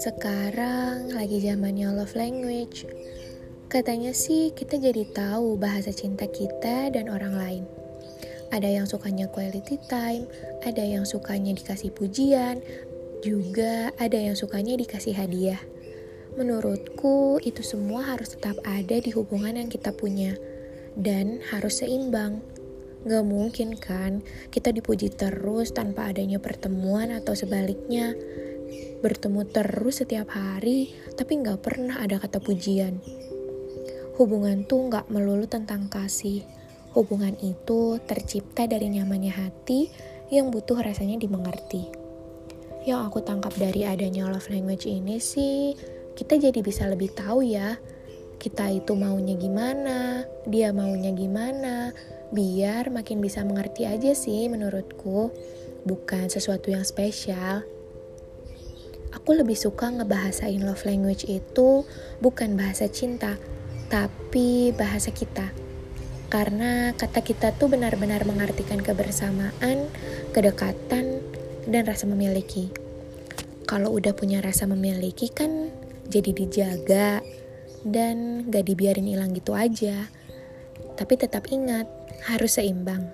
Sekarang lagi zamannya love language. Katanya sih kita jadi tahu bahasa cinta kita dan orang lain. Ada yang sukanya quality time, ada yang sukanya dikasih pujian, juga ada yang sukanya dikasih hadiah. Menurutku itu semua harus tetap ada di hubungan yang kita punya dan harus seimbang. Gak mungkin kan kita dipuji terus tanpa adanya pertemuan atau sebaliknya bertemu terus setiap hari, tapi nggak pernah ada kata pujian. Hubungan tuh nggak melulu tentang kasih. Hubungan itu tercipta dari nyamannya hati yang butuh rasanya dimengerti. Yang aku tangkap dari adanya love language ini sih, kita jadi bisa lebih tahu ya, kita itu maunya gimana, dia maunya gimana, biar makin bisa mengerti aja sih menurutku, bukan sesuatu yang spesial aku lebih suka ngebahasain love language itu bukan bahasa cinta, tapi bahasa kita. Karena kata kita tuh benar-benar mengartikan kebersamaan, kedekatan, dan rasa memiliki. Kalau udah punya rasa memiliki kan jadi dijaga dan gak dibiarin hilang gitu aja. Tapi tetap ingat, harus seimbang.